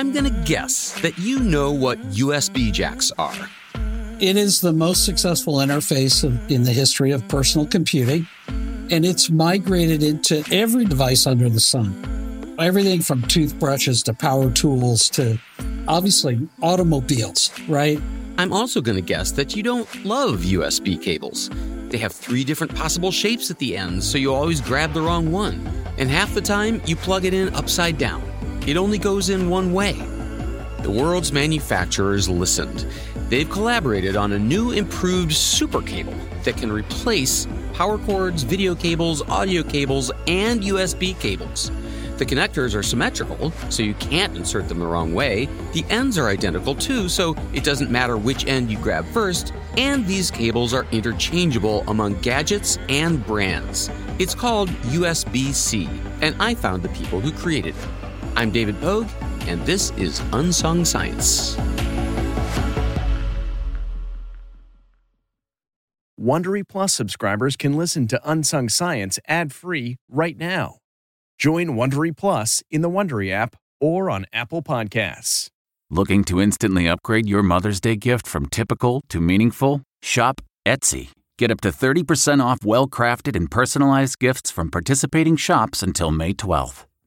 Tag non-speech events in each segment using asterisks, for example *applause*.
I'm going to guess that you know what USB jacks are. It is the most successful interface of, in the history of personal computing, and it's migrated into every device under the sun. Everything from toothbrushes to power tools to obviously automobiles, right? I'm also going to guess that you don't love USB cables. They have three different possible shapes at the ends, so you always grab the wrong one. And half the time, you plug it in upside down. It only goes in one way. The world's manufacturers listened. They've collaborated on a new improved super cable that can replace power cords, video cables, audio cables, and USB cables. The connectors are symmetrical, so you can't insert them the wrong way. The ends are identical too, so it doesn't matter which end you grab first. And these cables are interchangeable among gadgets and brands. It's called USB C, and I found the people who created it. I'm David Pogue, and this is Unsung Science. Wondery Plus subscribers can listen to Unsung Science ad-free right now. Join Wondery Plus in the Wondery app or on Apple Podcasts. Looking to instantly upgrade your Mother's Day gift from typical to meaningful? Shop Etsy. Get up to 30% off well crafted and personalized gifts from participating shops until May 12th.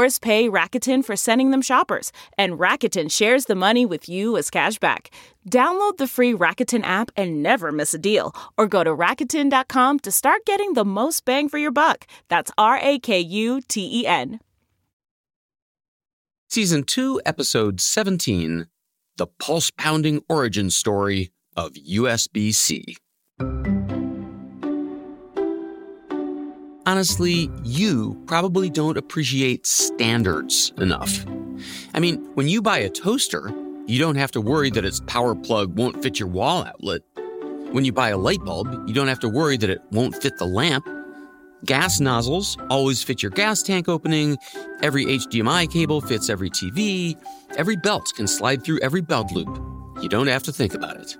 Stores pay Rakuten for sending them shoppers, and Rakuten shares the money with you as cashback. Download the free Rakuten app and never miss a deal, or go to Rakuten.com to start getting the most bang for your buck. That's R A K U T E N. Season 2, Episode 17 The Pulse Pounding Origin Story of USB C. honestly, you probably don't appreciate standards enough. I mean, when you buy a toaster, you don't have to worry that its power plug won't fit your wall outlet. When you buy a light bulb, you don't have to worry that it won't fit the lamp. Gas nozzles always fit your gas tank opening. Every HDMI cable fits every TV. Every belt can slide through every belt loop. You don't have to think about it.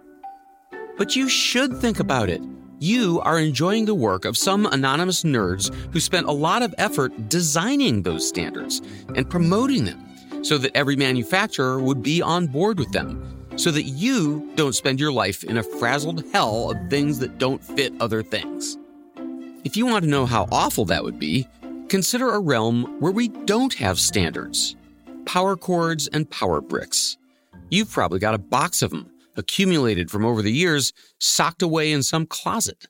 But you should think about it you are enjoying the work of some anonymous nerds who spent a lot of effort designing those standards and promoting them so that every manufacturer would be on board with them, so that you don't spend your life in a frazzled hell of things that don't fit other things. If you want to know how awful that would be, consider a realm where we don't have standards power cords and power bricks. You've probably got a box of them accumulated from over the years, socked away in some closet.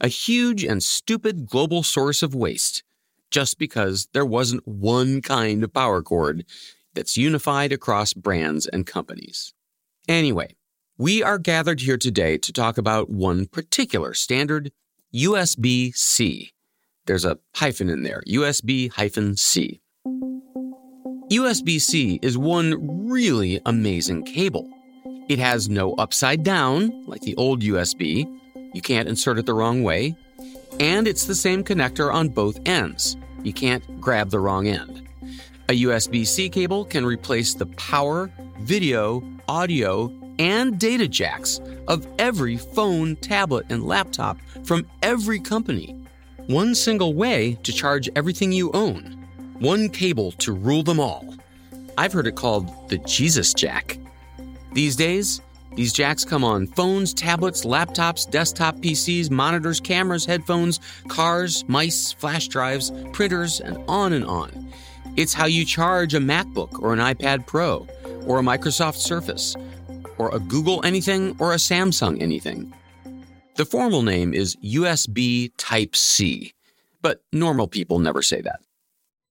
A huge and stupid global source of waste, just because there wasn't one kind of power cord that's unified across brands and companies. Anyway, we are gathered here today to talk about one particular standard, USB C. There's a hyphen in there, USB hyphen C. USB C is one really amazing cable. It has no upside down, like the old USB. You can't insert it the wrong way. And it's the same connector on both ends. You can't grab the wrong end. A USB C cable can replace the power, video, audio, and data jacks of every phone, tablet, and laptop from every company. One single way to charge everything you own. One cable to rule them all. I've heard it called the Jesus Jack. These days, these jacks come on phones, tablets, laptops, desktop PCs, monitors, cameras, headphones, cars, mice, flash drives, printers, and on and on. It's how you charge a MacBook or an iPad Pro or a Microsoft Surface or a Google anything or a Samsung anything. The formal name is USB Type C, but normal people never say that.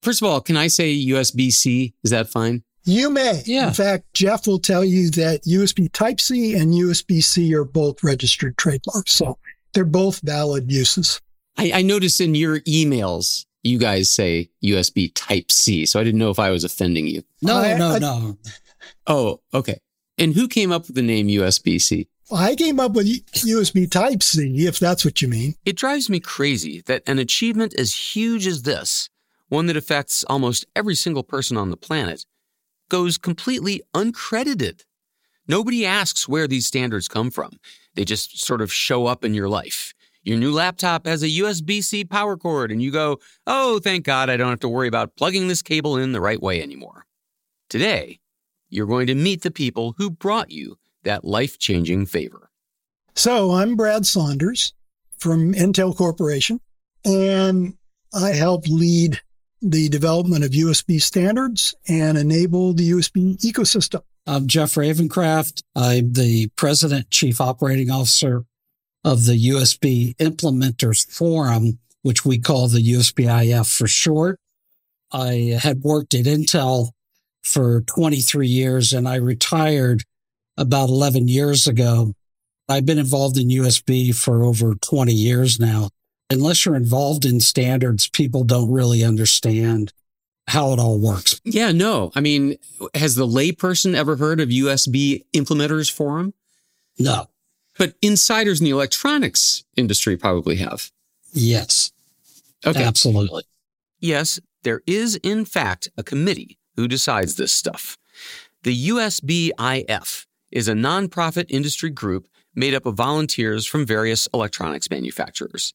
First of all, can I say USB C? Is that fine? You may. Yeah. In fact, Jeff will tell you that USB Type C and USB C are both registered trademarks. So they're both valid uses. I, I noticed in your emails, you guys say USB Type C. So I didn't know if I was offending you. No, I- no, I- no. Oh, okay. And who came up with the name USB C? I came up with USB Type C, if that's what you mean. It drives me crazy that an achievement as huge as this, one that affects almost every single person on the planet, goes completely uncredited. Nobody asks where these standards come from. They just sort of show up in your life. Your new laptop has a USB C power cord, and you go, Oh, thank God I don't have to worry about plugging this cable in the right way anymore. Today, you're going to meet the people who brought you that life changing favor. So I'm Brad Saunders from Intel Corporation, and I help lead the development of USB standards and enable the USB ecosystem. I'm Jeff Ravencraft. I'm the president, chief operating officer of the USB Implementers Forum, which we call the USBIF for short. I had worked at Intel for 23 years and I retired about 11 years ago. I've been involved in USB for over 20 years now. Unless you're involved in standards, people don't really understand how it all works. Yeah, no. I mean, has the layperson ever heard of USB Implementers Forum? No. But insiders in the electronics industry probably have. Yes. Okay. Absolutely. Yes, there is, in fact, a committee who decides this stuff. The USBIF is a nonprofit industry group made up of volunteers from various electronics manufacturers.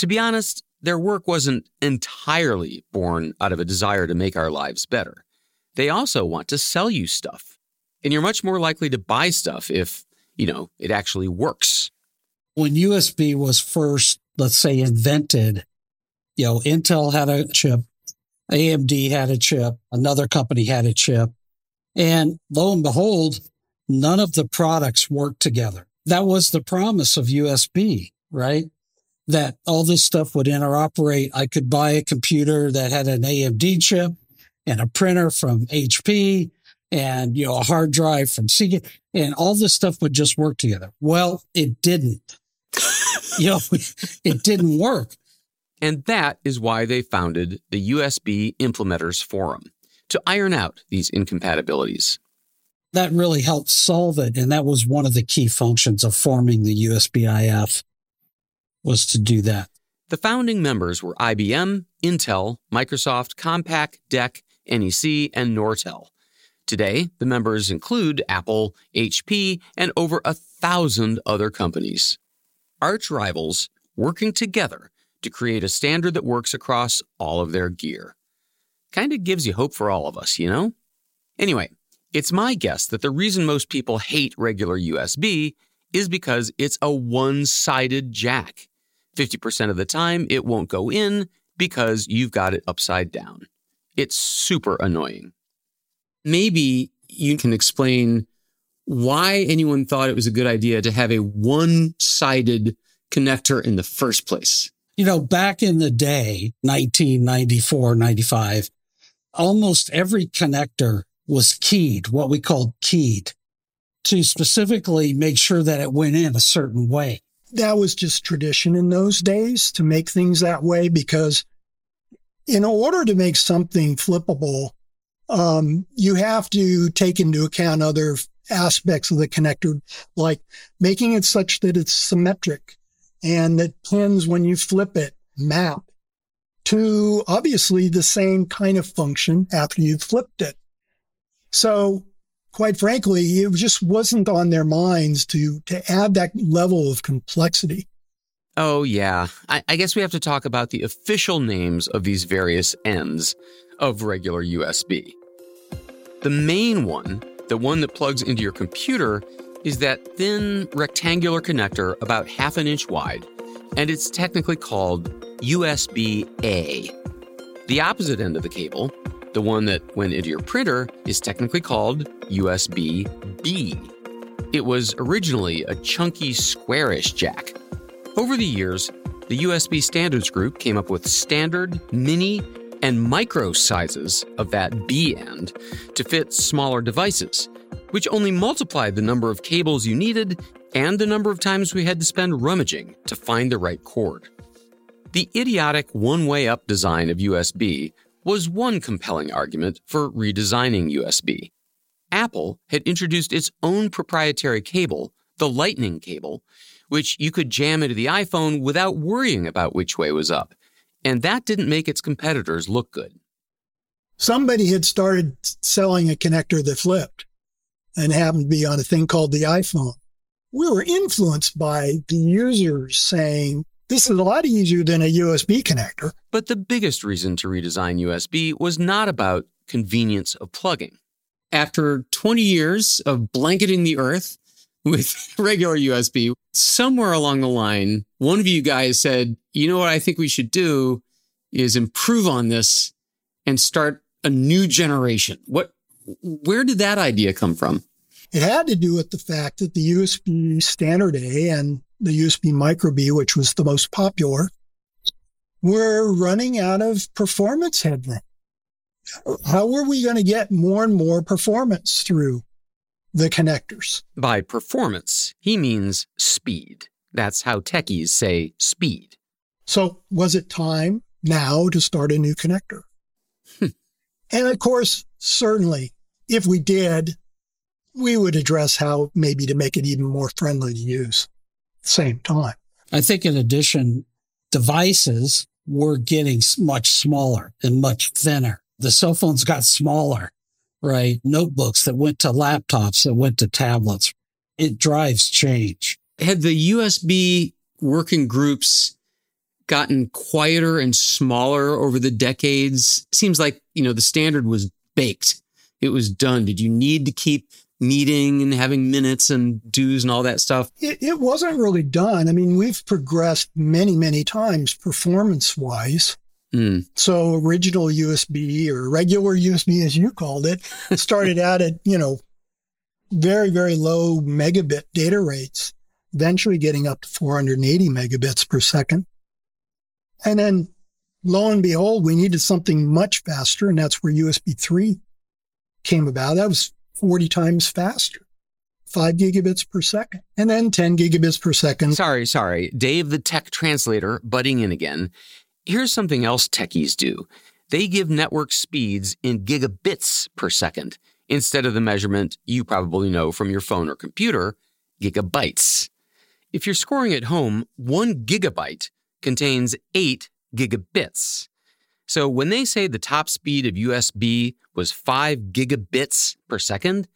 To be honest, their work wasn't entirely born out of a desire to make our lives better. They also want to sell you stuff. And you're much more likely to buy stuff if, you know, it actually works. when USB was first, let's say, invented, you know, Intel had a chip, AMD had a chip, another company had a chip. And lo and behold, none of the products worked together. That was the promise of USB, right? That all this stuff would interoperate. I could buy a computer that had an AMD chip and a printer from HP and, you know, a hard drive from Seagate and all this stuff would just work together. Well, it didn't. *laughs* you know, it didn't work. And that is why they founded the USB Implementers Forum to iron out these incompatibilities. That really helped solve it. And that was one of the key functions of forming the USBIF was to do that. The founding members were IBM, Intel, Microsoft, Compaq, DEC, NEC, and Nortel. Today, the members include Apple, HP, and over a thousand other companies. Arch rivals working together to create a standard that works across all of their gear. Kind of gives you hope for all of us, you know? Anyway, it's my guess that the reason most people hate regular USB is because it's a one sided jack. 50% of the time, it won't go in because you've got it upside down. It's super annoying. Maybe you can explain why anyone thought it was a good idea to have a one sided connector in the first place. You know, back in the day, 1994, 95, almost every connector was keyed, what we called keyed, to specifically make sure that it went in a certain way. That was just tradition in those days to make things that way because in order to make something flippable, um, you have to take into account other aspects of the connector, like making it such that it's symmetric and that pins, when you flip it, map to obviously the same kind of function after you've flipped it. So quite frankly, it just wasn't on their minds to, to add that level of complexity. Oh, yeah. I, I guess we have to talk about the official names of these various ends of regular USB. The main one, the one that plugs into your computer, is that thin rectangular connector about half an inch wide, and it's technically called USB A. The opposite end of the cable, the one that went into your printer, is technically called USB B. It was originally a chunky, squarish jack. Over the years, the USB Standards Group came up with standard, mini, and micro sizes of that B end to fit smaller devices, which only multiplied the number of cables you needed and the number of times we had to spend rummaging to find the right cord. The idiotic one way up design of USB was one compelling argument for redesigning USB. Apple had introduced its own proprietary cable, the Lightning cable, which you could jam into the iPhone without worrying about which way was up. And that didn't make its competitors look good. Somebody had started selling a connector that flipped and happened to be on a thing called the iPhone. We were influenced by the users saying, this is a lot easier than a USB connector. But the biggest reason to redesign USB was not about convenience of plugging. After 20 years of blanketing the earth with *laughs* regular USB, somewhere along the line, one of you guys said, you know what I think we should do is improve on this and start a new generation. What, where did that idea come from? It had to do with the fact that the USB standard A and the USB micro B, which was the most popular, were running out of performance headroom. How were we going to get more and more performance through the connectors? By performance, he means speed. That's how techies say speed. So was it time now to start a new connector? *laughs* And of course, certainly, if we did, we would address how maybe to make it even more friendly to use same time. I think in addition, devices were getting much smaller and much thinner. The cell phones got smaller, right? Notebooks that went to laptops that went to tablets. It drives change. Had the USB working groups gotten quieter and smaller over the decades? Seems like, you know, the standard was baked. It was done. Did you need to keep meeting and having minutes and dues and all that stuff? It, it wasn't really done. I mean, we've progressed many, many times performance wise. Mm. So original USB or regular USB, as you called it, *laughs* started out at, you know, very, very low megabit data rates, eventually getting up to 480 megabits per second. And then lo and behold, we needed something much faster. And that's where USB 3 came about. That was 40 times faster. Five gigabits per second, and then 10 gigabits per second. Sorry, sorry. Dave, the tech translator, butting in again. Here's something else techies do they give network speeds in gigabits per second instead of the measurement you probably know from your phone or computer, gigabytes. If you're scoring at home, one gigabyte contains eight gigabits. So when they say the top speed of USB was 5 gigabits per second,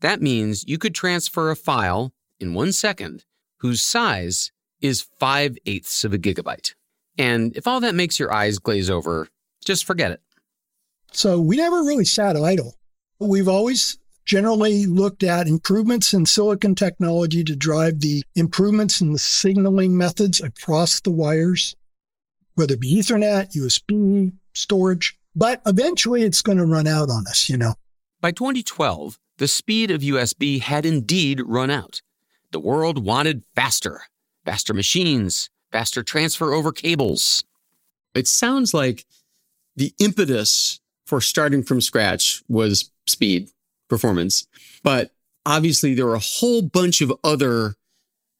that means you could transfer a file in one second whose size is 5 eighths of a gigabyte. And if all that makes your eyes glaze over, just forget it. So we never really sat idle. We've always generally looked at improvements in silicon technology to drive the improvements in the signaling methods across the wires whether it be Ethernet, USB, storage. But eventually it's going to run out on us, you know. By 2012, the speed of USB had indeed run out. The world wanted faster, faster machines, faster transfer over cables. It sounds like the impetus for starting from scratch was speed, performance, but obviously there were a whole bunch of other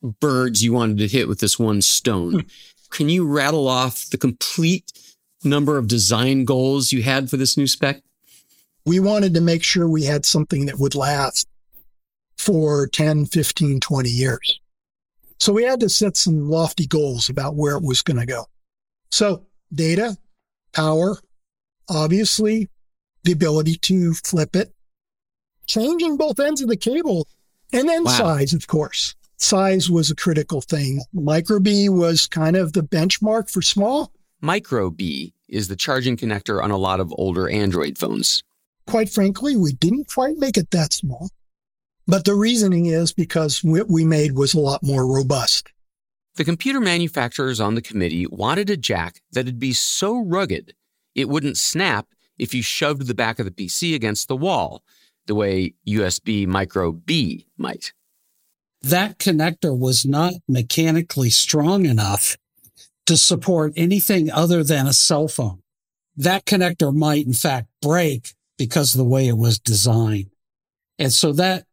birds you wanted to hit with this one stone. Hmm. Can you rattle off the complete number of design goals you had for this new spec? We wanted to make sure we had something that would last for 10, 15, 20 years. So we had to set some lofty goals about where it was going to go. So data, power, obviously the ability to flip it, changing both ends of the cable, and then wow. size, of course size was a critical thing. Micro B was kind of the benchmark for small. Micro B is the charging connector on a lot of older Android phones. Quite frankly, we didn't quite make it that small. But the reasoning is because what we made was a lot more robust. The computer manufacturers on the committee wanted a jack that'd be so rugged it wouldn't snap if you shoved the back of the PC against the wall, the way USB Micro B might that connector was not mechanically strong enough to support anything other than a cell phone. that connector might in fact break because of the way it was designed. And so that,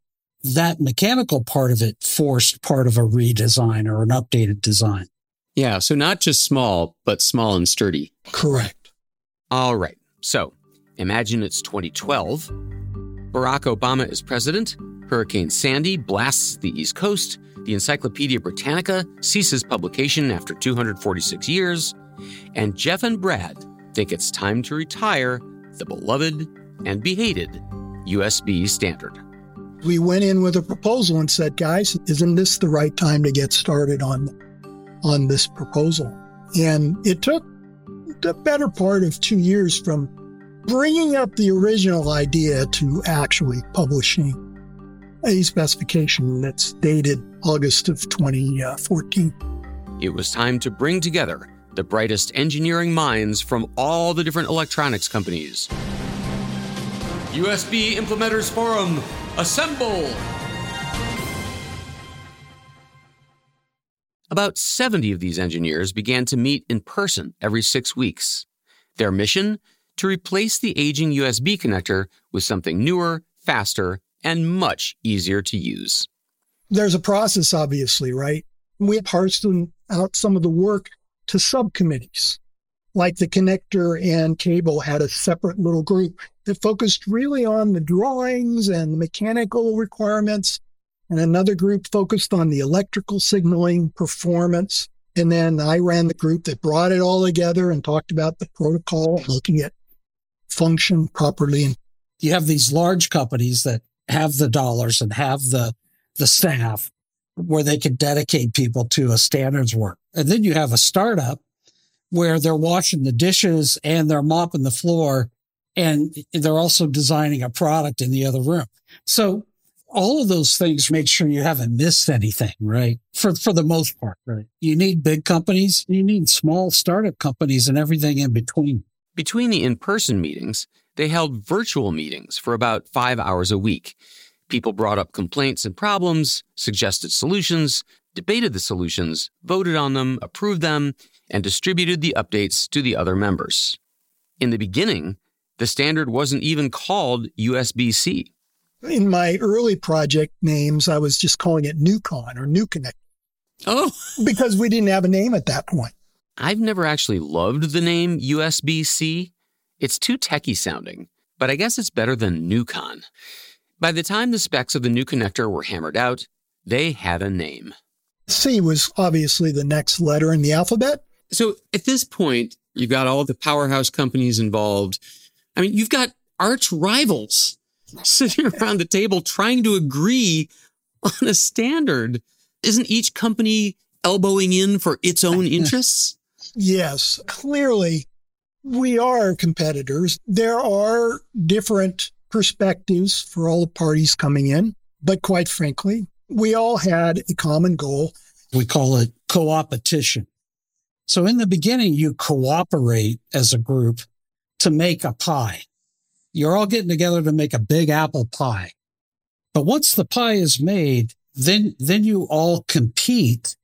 that mechanical part of it forced part of a redesign or an updated design. Yeah. So not just small, but small and sturdy. Correct. All right. So imagine it's 2012. Barack Obama is president. Hurricane Sandy blasts the East Coast. The Encyclopedia Britannica ceases publication after 246 years. And Jeff and Brad think it's time to retire the beloved and behated USB standard. We went in with a proposal and said, guys, isn't this the right time to get started on, on this proposal? And it took the better part of two years from bringing up the original idea to actually publishing a specification that's dated August of 2014. It was time to bring together the brightest engineering minds from all the different electronics companies. USB Implementers Forum, assemble! About 70 of these engineers began to meet in person every six weeks. Their mission? To replace the aging USB connector with something newer, faster, and much easier to use. There's a process, obviously, right? We parsed out some of the work to subcommittees. Like the connector and cable had a separate little group that focused really on the drawings and the mechanical requirements. And another group focused on the electrical signaling performance. And then I ran the group that brought it all together and talked about the protocol, looking at function properly. And You have these large companies that have the dollars and have the, the staff where they can dedicate people to a standards work. And then you have a startup where they're washing the dishes and they're mopping the floor and they're also designing a product in the other room. So all of those things make sure you haven't missed anything, right? For, for the most part, right? You need big companies, you need small startup companies and everything in between. Between the in-person meetings, they held virtual meetings for about five hours a week. People brought up complaints and problems, suggested solutions, debated the solutions, voted on them, approved them, and distributed the updates to the other members. In the beginning, the standard wasn't even called USB C. In my early project names, I was just calling it NewCon or NewConnect. Oh, because we didn't have a name at that point. I've never actually loved the name USB C. It's too techy sounding, but I guess it's better than NewCon. By the time the specs of the new connector were hammered out, they had a name. C was obviously the next letter in the alphabet. So at this point, you've got all the powerhouse companies involved. I mean, you've got arch rivals sitting *laughs* around the table trying to agree on a standard. Isn't each company elbowing in for its own *laughs* interests? yes, clearly we are competitors. There are different perspectives for all the parties coming in, but quite frankly, we all had a common goal. We call it co-opetition. So in the beginning, you cooperate as a group to make a pie. You're all getting together to make a big apple pie. But once the pie is made, then, then you all compete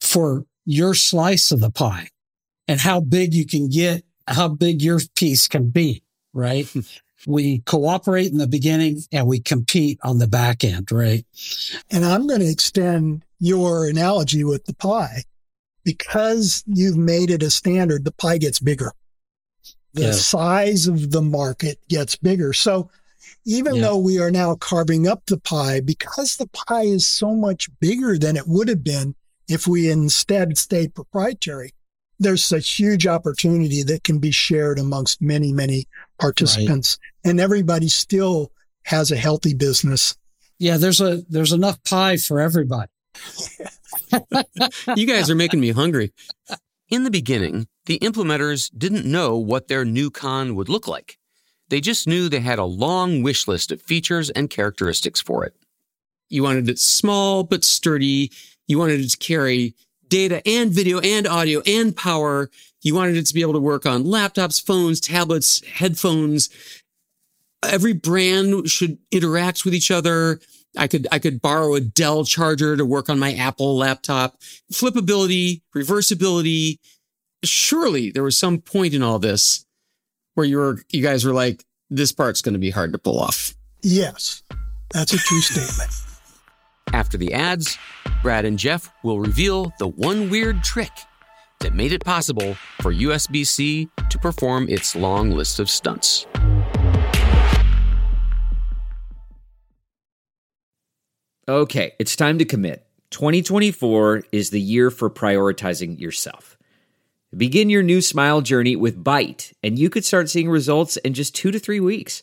for your slice of the pie and how big you can get how big your piece can be, right? *laughs* we cooperate in the beginning and we compete on the back end, right? And I'm going to extend your analogy with the pie. Because you've made it a standard, the pie gets bigger. The yes. size of the market gets bigger. So even yeah. though we are now carving up the pie, because the pie is so much bigger than it would have been if we instead stayed proprietary, there's a huge opportunity that can be shared amongst many, many participants right. and everybody still has a healthy business. Yeah, there's a there's enough pie for everybody. *laughs* you guys are making me hungry. In the beginning, the implementers didn't know what their new con would look like. They just knew they had a long wish list of features and characteristics for it. You wanted it small but sturdy. You wanted it to carry data and video and audio and power. You wanted it to be able to work on laptops, phones, tablets, headphones. Every brand should interact with each other. I could, I could borrow a Dell charger to work on my Apple laptop. Flippability, reversibility. Surely there was some point in all this where you were, you guys were like, this part's going to be hard to pull off? Yes, that's a true statement. After the ads, Brad and Jeff will reveal the one weird trick that made it possible for USB C to perform its long list of stunts. Okay, it's time to commit. 2024 is the year for prioritizing yourself. Begin your new smile journey with Byte, and you could start seeing results in just two to three weeks.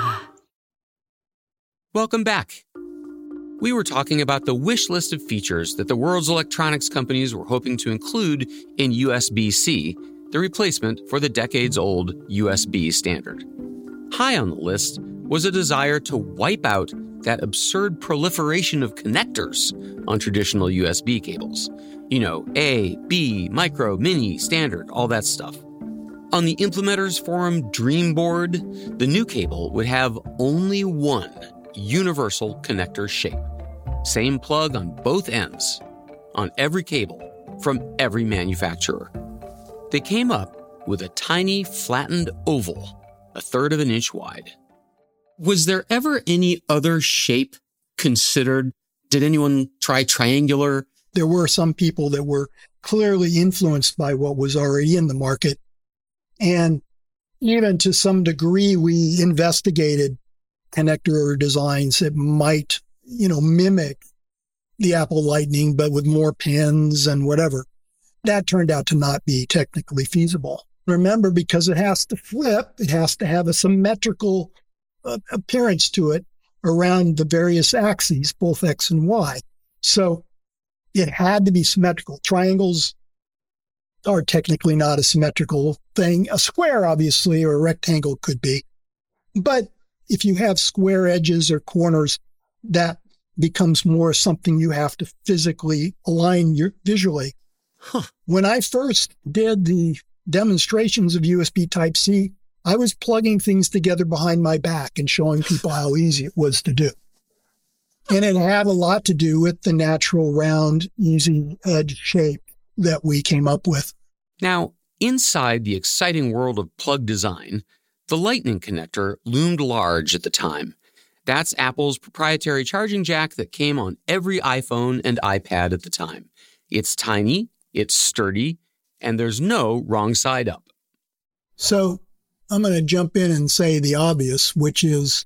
Welcome back. We were talking about the wish list of features that the world's electronics companies were hoping to include in USB C, the replacement for the decades old USB standard. High on the list was a desire to wipe out that absurd proliferation of connectors on traditional USB cables. You know, A, B, micro, mini, standard, all that stuff. On the implementers forum Dreamboard, the new cable would have only one universal connector shape. Same plug on both ends, on every cable, from every manufacturer. They came up with a tiny flattened oval, a third of an inch wide. Was there ever any other shape considered? Did anyone try triangular? There were some people that were clearly influenced by what was already in the market. And even to some degree, we investigated connector designs that might, you know, mimic the Apple Lightning, but with more pins and whatever. That turned out to not be technically feasible. Remember, because it has to flip, it has to have a symmetrical uh, appearance to it around the various axes, both X and Y. So it had to be symmetrical. Triangles are technically not a symmetrical thing. A square, obviously, or a rectangle could be. But if you have square edges or corners, that becomes more something you have to physically align your visually. Huh. When I first did the demonstrations of USB Type C, I was plugging things together behind my back and showing people how easy it was to do. And it had a lot to do with the natural round, easy edge shape that we came up with. Now, inside the exciting world of plug design, the Lightning connector loomed large at the time. That's Apple's proprietary charging jack that came on every iPhone and iPad at the time. It's tiny, it's sturdy, and there's no wrong side up. So I'm going to jump in and say the obvious, which is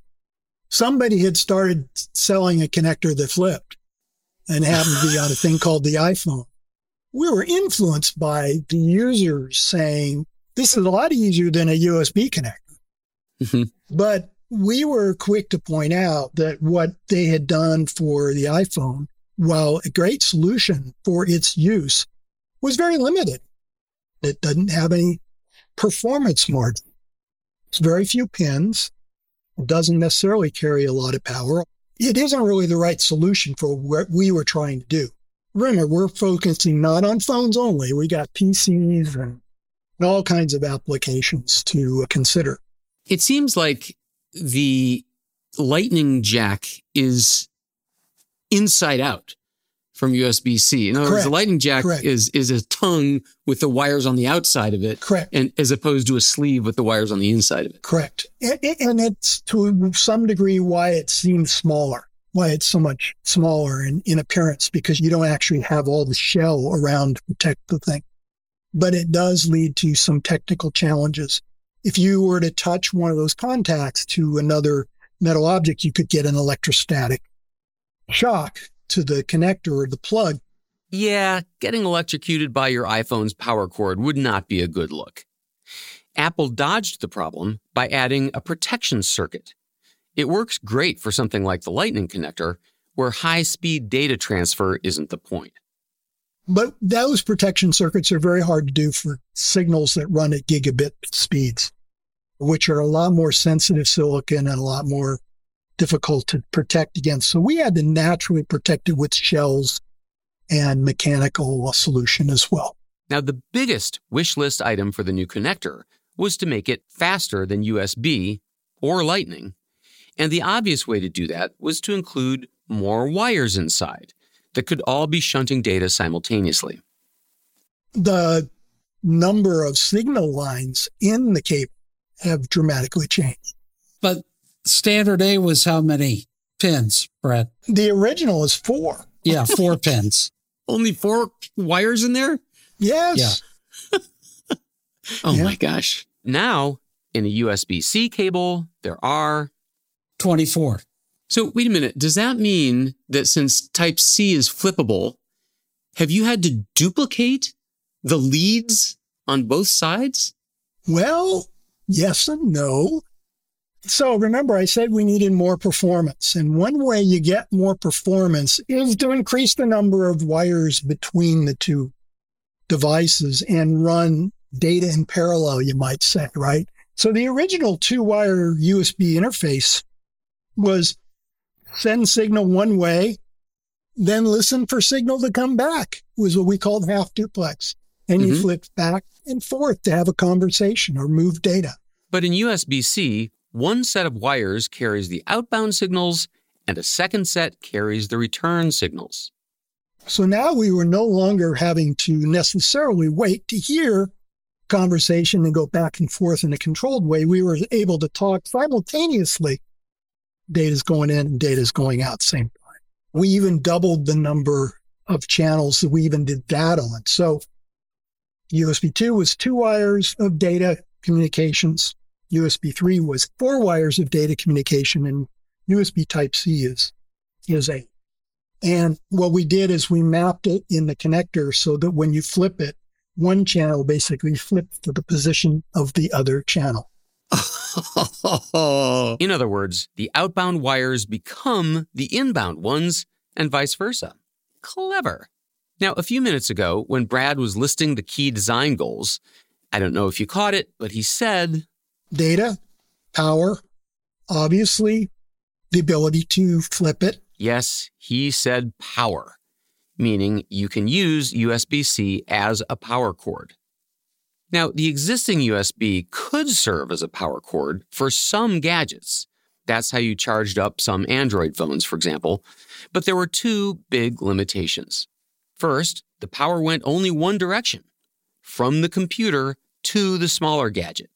somebody had started selling a connector that flipped and happened to be on a thing called the iPhone. We were influenced by the users saying, this is a lot easier than a USB connector. Mm-hmm. But we were quick to point out that what they had done for the iPhone, while a great solution for its use, was very limited. It doesn't have any performance margin. It's very few pins. It doesn't necessarily carry a lot of power. It isn't really the right solution for what we were trying to do. Remember, we're focusing not on phones only. We got PCs and all kinds of applications to consider. It seems like the lightning jack is inside out from USB C. In other words, the lightning jack Correct. is is a tongue with the wires on the outside of it. Correct. And as opposed to a sleeve with the wires on the inside of it. Correct. And it's to some degree why it seems smaller, why it's so much smaller in, in appearance, because you don't actually have all the shell around to protect the thing. But it does lead to some technical challenges. If you were to touch one of those contacts to another metal object, you could get an electrostatic shock to the connector or the plug. Yeah, getting electrocuted by your iPhone's power cord would not be a good look. Apple dodged the problem by adding a protection circuit. It works great for something like the Lightning connector, where high speed data transfer isn't the point. But those protection circuits are very hard to do for signals that run at gigabit speeds, which are a lot more sensitive silicon and a lot more difficult to protect against. So we had to naturally protect it with shells and mechanical solution as well. Now, the biggest wish list item for the new connector was to make it faster than USB or Lightning. And the obvious way to do that was to include more wires inside that could all be shunting data simultaneously. The number of signal lines in the cable have dramatically changed. But standard A was how many pins, Brett? The original is four. Yeah, four *laughs* pins. Only four wires in there? Yes. Yeah. *laughs* Oh Yeah. my gosh. Now, in a USB C cable, there are 24. So, wait a minute. Does that mean that since Type C is flippable, have you had to duplicate the leads on both sides? Well, yes and no. So remember, I said we needed more performance. And one way you get more performance is to increase the number of wires between the two devices and run data in parallel, you might say, right? So the original two wire USB interface was send signal one way, then listen for signal to come back was what we called half duplex. And you Mhm. flipped back and forth to have a conversation or move data. But in USB C, one set of wires carries the outbound signals and a second set carries the return signals. So now we were no longer having to necessarily wait to hear conversation and go back and forth in a controlled way. We were able to talk simultaneously. Data's going in and data's going out same time. We even doubled the number of channels that we even did that on. So USB 2 was two wires of data communications. USB 3 was four wires of data communication and USB type C is, is eight. And what we did is we mapped it in the connector so that when you flip it, one channel basically flips to the position of the other channel. *laughs* In other words, the outbound wires become the inbound ones and vice versa. Clever. Now, a few minutes ago, when Brad was listing the key design goals, I don't know if you caught it, but he said, Data, power, obviously the ability to flip it. yes, he said power, meaning you can use USB C as a power cord. Now, the existing USB could serve as a power cord for some gadgets. That's how you charged up some Android phones, for example. But there were two big limitations. First, the power went only one direction from the computer to the smaller gadget.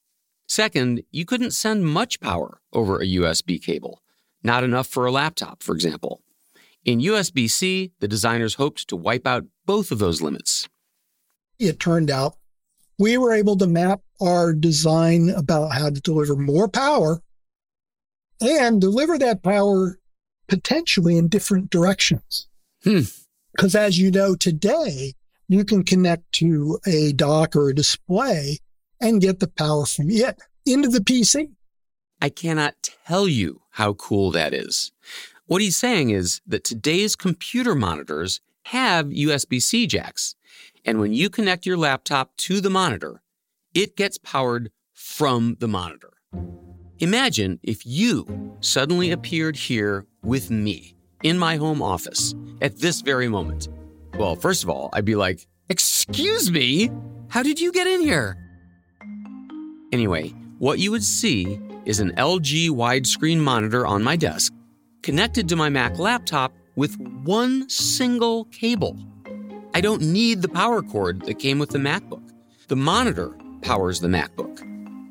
Second, you couldn't send much power over a USB cable, not enough for a laptop, for example. In USB C, the designers hoped to wipe out both of those limits. It turned out we were able to map our design about how to deliver more power and deliver that power potentially in different directions. Hmm. Because as you know today, you can connect to a dock or a display and get the power from it into the PC. I cannot tell you how cool that is. What he's saying is that today's computer monitors have USB C jacks. And when you connect your laptop to the monitor, it gets powered from the monitor. Imagine if you suddenly appeared here with me in my home office at this very moment. Well, first of all, I'd be like, Excuse me? How did you get in here? Anyway, what you would see is an LG widescreen monitor on my desk connected to my Mac laptop with one single cable. I don't need the power cord that came with the MacBook. The monitor powers the MacBook,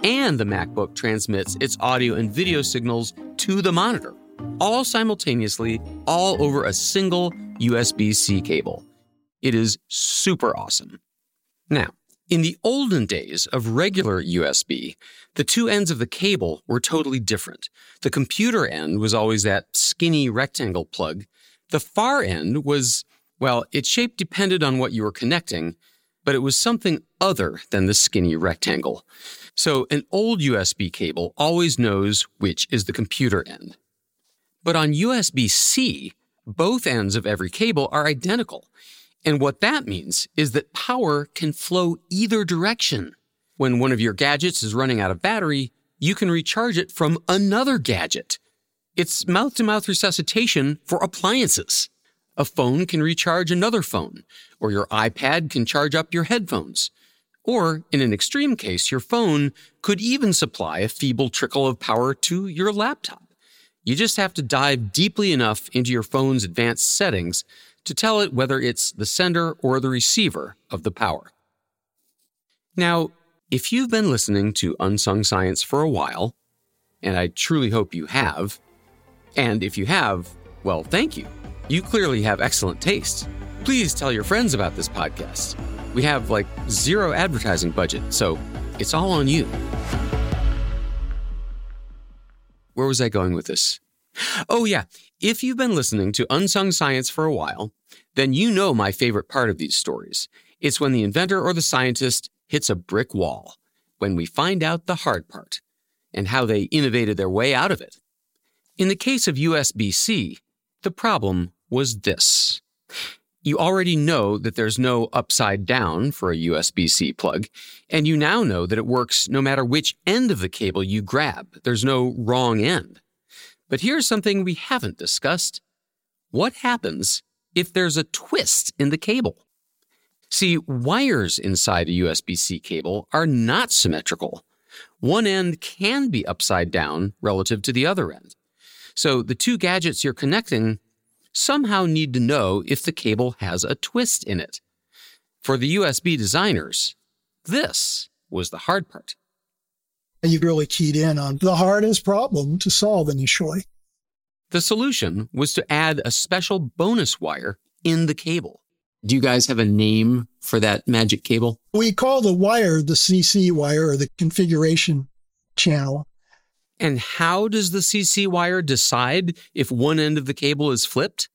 and the MacBook transmits its audio and video signals to the monitor, all simultaneously, all over a single USB C cable. It is super awesome. Now, In the olden days of regular USB, the two ends of the cable were totally different. The computer end was always that skinny rectangle plug. The far end was, well, its shape depended on what you were connecting, but it was something other than the skinny rectangle. So an old USB cable always knows which is the computer end. But on USB C, both ends of every cable are identical. And what that means is that power can flow either direction. When one of your gadgets is running out of battery, you can recharge it from another gadget. It's mouth to mouth resuscitation for appliances. A phone can recharge another phone, or your iPad can charge up your headphones. Or, in an extreme case, your phone could even supply a feeble trickle of power to your laptop. You just have to dive deeply enough into your phone's advanced settings to tell it whether it's the sender or the receiver of the power. Now, if you've been listening to Unsung Science for a while, and I truly hope you have, and if you have, well, thank you. You clearly have excellent taste. Please tell your friends about this podcast. We have like zero advertising budget, so it's all on you. Where was I going with this? Oh, yeah. If you've been listening to Unsung Science for a while, then you know my favorite part of these stories. It's when the inventor or the scientist hits a brick wall, when we find out the hard part and how they innovated their way out of it. In the case of USB C, the problem was this. You already know that there's no upside down for a USB C plug, and you now know that it works no matter which end of the cable you grab. There's no wrong end. But here's something we haven't discussed. What happens if there's a twist in the cable? See, wires inside a USB C cable are not symmetrical. One end can be upside down relative to the other end. So the two gadgets you're connecting somehow need to know if the cable has a twist in it. For the USB designers, this was the hard part. You've really keyed in on the hardest problem to solve initially. The solution was to add a special bonus wire in the cable. Do you guys have a name for that magic cable? We call the wire the CC wire or the configuration channel. And how does the CC wire decide if one end of the cable is flipped?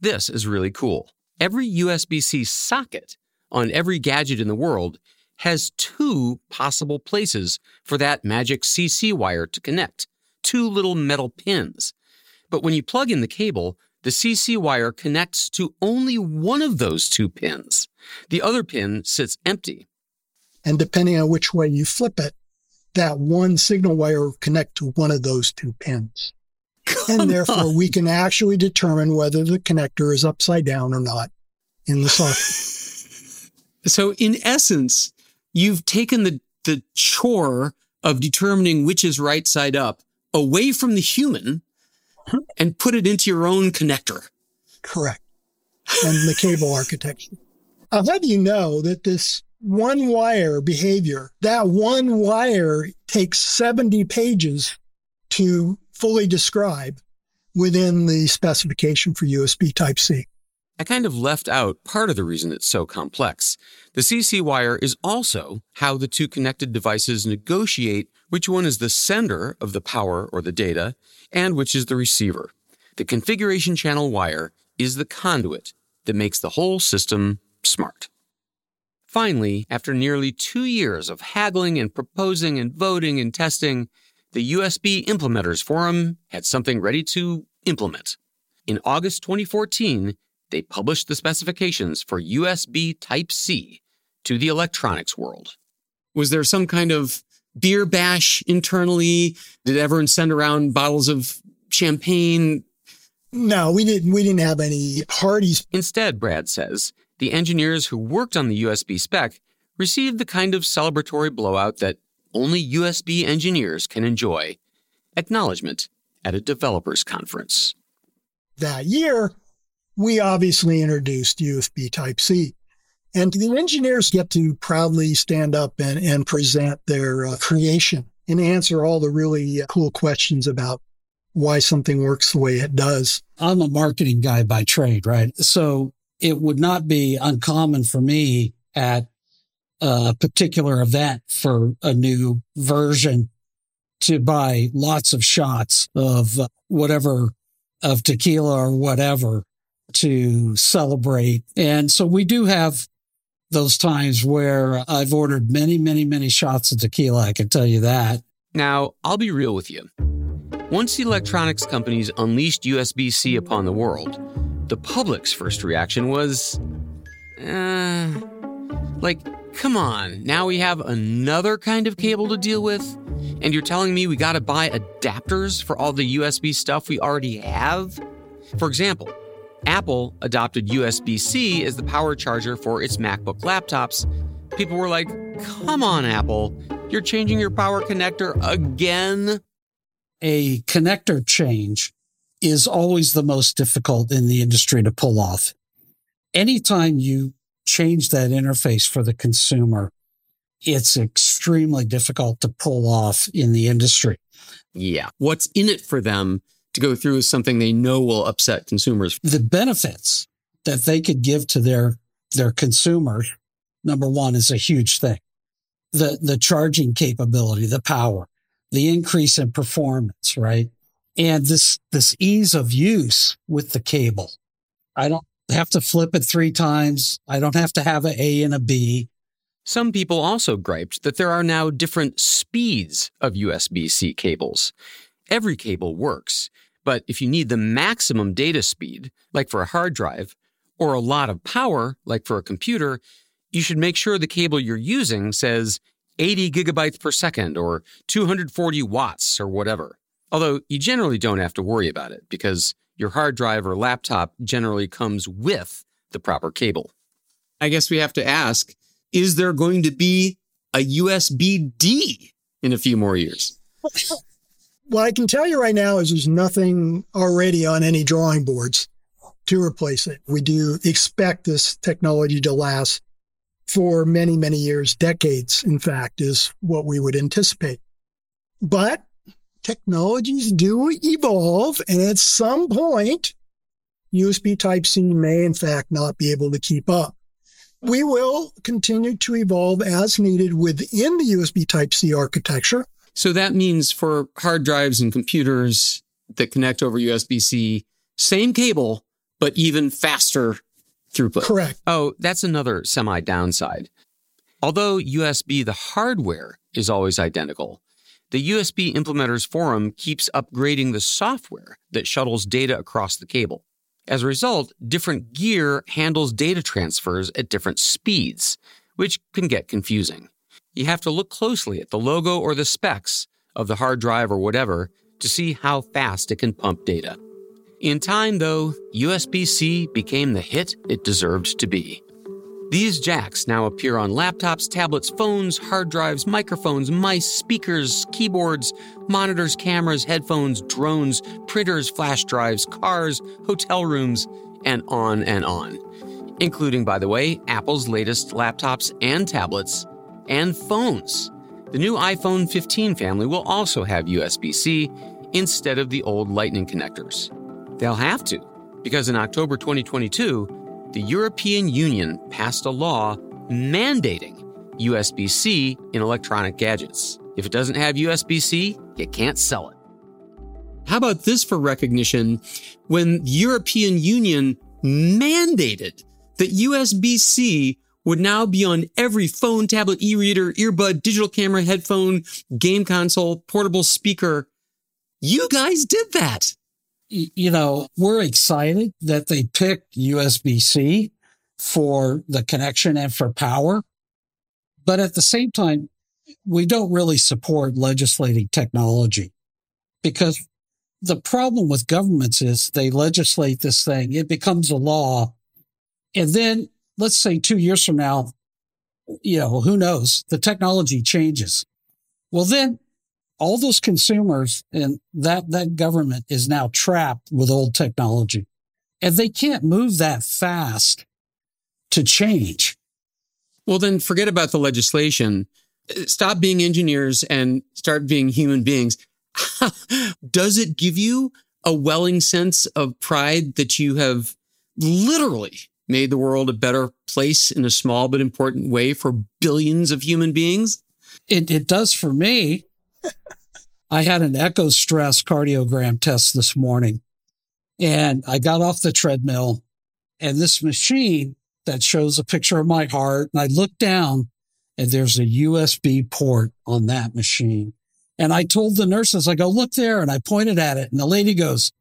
This is really cool. Every USB C socket on every gadget in the world has two possible places for that magic CC wire to connect, two little metal pins. But when you plug in the cable, the CC wire connects to only one of those two pins. The other pin sits empty. And depending on which way you flip it, that one signal wire connect to one of those two pins. Come and therefore on. we can actually determine whether the connector is upside down or not in the socket. *laughs* So, in essence, you've taken the, the chore of determining which is right side up away from the human and put it into your own connector. Correct. And the cable architecture. I'll have you know that this one wire behavior, that one wire takes 70 pages to fully describe within the specification for USB Type C. I kind of left out part of the reason it's so complex. The CC wire is also how the two connected devices negotiate which one is the sender of the power or the data and which is the receiver. The configuration channel wire is the conduit that makes the whole system smart. Finally, after nearly two years of haggling and proposing and voting and testing, the USB Implementers Forum had something ready to implement. In August 2014, they published the specifications for USB Type C to the electronics world. Was there some kind of beer bash internally? Did everyone send around bottles of champagne? No, we didn't we didn't have any parties. Instead, Brad says, the engineers who worked on the USB spec received the kind of celebratory blowout that only USB engineers can enjoy acknowledgement at a developers conference. That year, we obviously introduced USB Type C. And the engineers get to proudly stand up and, and present their uh, creation and answer all the really uh, cool questions about why something works the way it does. I'm a marketing guy by trade, right? So it would not be uncommon for me at a particular event for a new version to buy lots of shots of whatever of tequila or whatever to celebrate. And so we do have those times where I've ordered many, many, many shots of tequila. I can tell you that. Now, I'll be real with you. Once the electronics companies unleashed USB C upon the world, the public's first reaction was, uh, like, come on, now we have another kind of cable to deal with? And you're telling me we gotta buy adapters for all the USB stuff we already have? For example, Apple adopted USB C as the power charger for its MacBook laptops. People were like, come on, Apple, you're changing your power connector again? A connector change is always the most difficult in the industry to pull off. Anytime you change that interface for the consumer, it's extremely difficult to pull off in the industry. Yeah. What's in it for them to go through is something they know will upset consumers. The benefits that they could give to their, their consumers, number one, is a huge thing. The, the charging capability, the power, the increase in performance, right? And this, this ease of use with the cable. I don't have to flip it three times. I don't have to have an A and a B. Some people also griped that there are now different speeds of USB C cables. Every cable works, but if you need the maximum data speed, like for a hard drive, or a lot of power, like for a computer, you should make sure the cable you're using says 80 gigabytes per second or 240 watts or whatever. Although you generally don't have to worry about it because your hard drive or laptop generally comes with the proper cable. I guess we have to ask is there going to be a USB D in a few more years? *laughs* What I can tell you right now is there's nothing already on any drawing boards to replace it. We do expect this technology to last for many, many years, decades, in fact, is what we would anticipate. But technologies do evolve, and at some point, USB Type C may, in fact, not be able to keep up. We will continue to evolve as needed within the USB Type C architecture. So that means for hard drives and computers that connect over USB C, same cable, but even faster throughput. Correct. Oh, that's another semi downside. Although USB, the hardware, is always identical, the USB Implementers Forum keeps upgrading the software that shuttles data across the cable. As a result, different gear handles data transfers at different speeds, which can get confusing. You have to look closely at the logo or the specs of the hard drive or whatever to see how fast it can pump data. In time, though, USB C became the hit it deserved to be. These jacks now appear on laptops, tablets, phones, hard drives, microphones, mice, speakers, keyboards, monitors, cameras, headphones, drones, printers, flash drives, cars, hotel rooms, and on and on. Including, by the way, Apple's latest laptops and tablets and phones. The new iPhone 15 family will also have USB C instead of the old Lightning connectors. They'll have to, because in October 2022, the European Union passed a law mandating USB C in electronic gadgets. If it doesn't have USB C, you can't sell it. How about this for recognition? When the European Union mandated that USB C would now be on every phone, tablet, e reader, earbud, digital camera, headphone, game console, portable speaker. You guys did that you know, we're excited that they picked USB C for the connection and for power. But at the same time, we don't really support legislating technology because the problem with governments is they legislate this thing, it becomes a law. And then let's say two years from now, you know, who knows? The technology changes. Well, then all those consumers and that, that government is now trapped with old technology and they can't move that fast to change. Well, then forget about the legislation. Stop being engineers and start being human beings. *laughs* Does it give you a welling sense of pride that you have literally made the world a better place in a small but important way for billions of human beings? It, it does for me. I had an echo stress cardiogram test this morning and I got off the treadmill and this machine that shows a picture of my heart and I looked down and there's a USB port on that machine. And I told the nurses, I go, look there. And I pointed at it and the lady goes,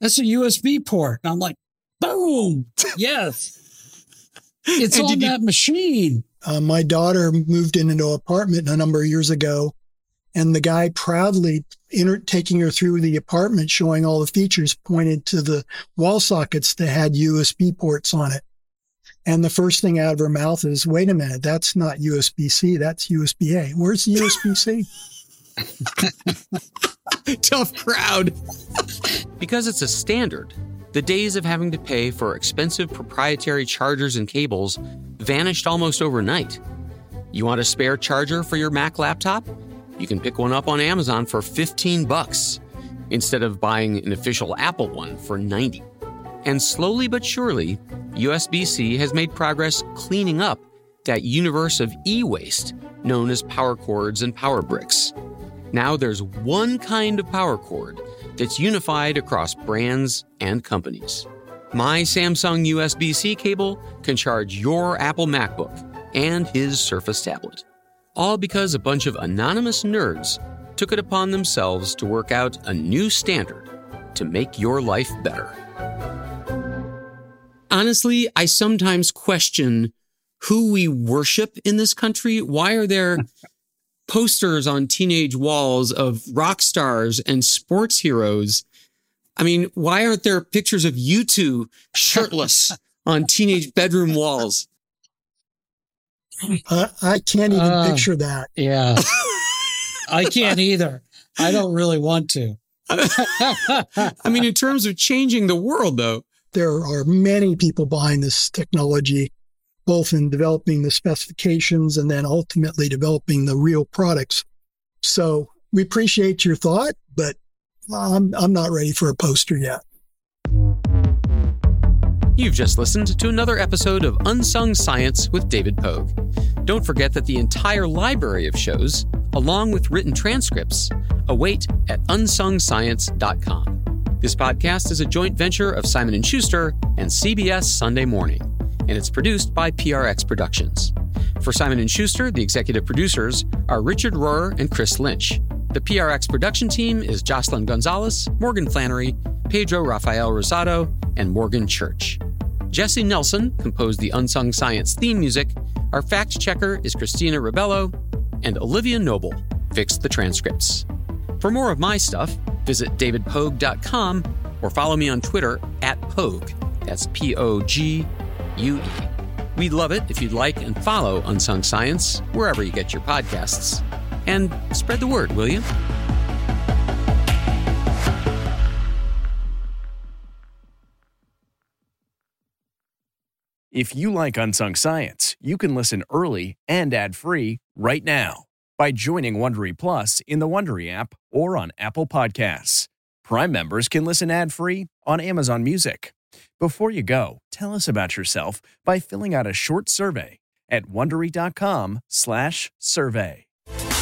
that's a USB port. And I'm like, boom. Yes. *laughs* It's on that machine. Uh, my daughter moved in into an apartment a number of years ago, and the guy proudly inter- taking her through the apartment, showing all the features, pointed to the wall sockets that had USB ports on it. And the first thing out of her mouth is, wait a minute, that's not USB C, that's USB A. Where's the USB C? *laughs* Tough crowd. because it's a standard, the days of having to pay for expensive proprietary chargers and cables vanished almost overnight. You want a spare charger for your Mac laptop? You can pick one up on Amazon for 15 bucks instead of buying an official Apple one for 90. And slowly but surely, USB-C has made progress cleaning up that universe of e-waste known as power cords and power bricks. Now there's one kind of power cord that's unified across brands and companies. My Samsung USB C cable can charge your Apple MacBook and his Surface tablet. All because a bunch of anonymous nerds took it upon themselves to work out a new standard to make your life better. Honestly, I sometimes question who we worship in this country. Why are there *laughs* posters on teenage walls of rock stars and sports heroes. I mean, why aren't there pictures of you two shirtless *laughs* on teenage bedroom walls? Uh, I can't even uh, picture that. Yeah. *laughs* I can't either. I don't really want to. I mean, in terms of changing the world, though, there are many people behind this technology both in developing the specifications and then ultimately developing the real products. So we appreciate your thought, but I'm, I'm not ready for a poster yet. You've just listened to another episode of Unsung Science with David Pogue. Don't forget that the entire library of shows, along with written transcripts, await at unsungscience.com. This podcast is a joint venture of Simon & Schuster and CBS Sunday Morning and it's produced by PRX Productions. For Simon & Schuster, the executive producers are Richard Rhorer and Chris Lynch. The PRX production team is Jocelyn Gonzalez, Morgan Flannery, Pedro Rafael Rosado, and Morgan Church. Jesse Nelson composed the Unsung Science theme music. Our fact checker is Christina Ribello, and Olivia Noble fixed the transcripts. For more of my stuff, visit davidpogue.com or follow me on Twitter at Pogue. That's P O G UE. We'd love it if you'd like and follow Unsung Science wherever you get your podcasts. And spread the word, will you? If you like Unsung Science, you can listen early and ad-free right now by joining Wondery Plus in the Wondery app or on Apple Podcasts. Prime members can listen ad-free on Amazon Music. Before you go, tell us about yourself by filling out a short survey at wondery.com/survey.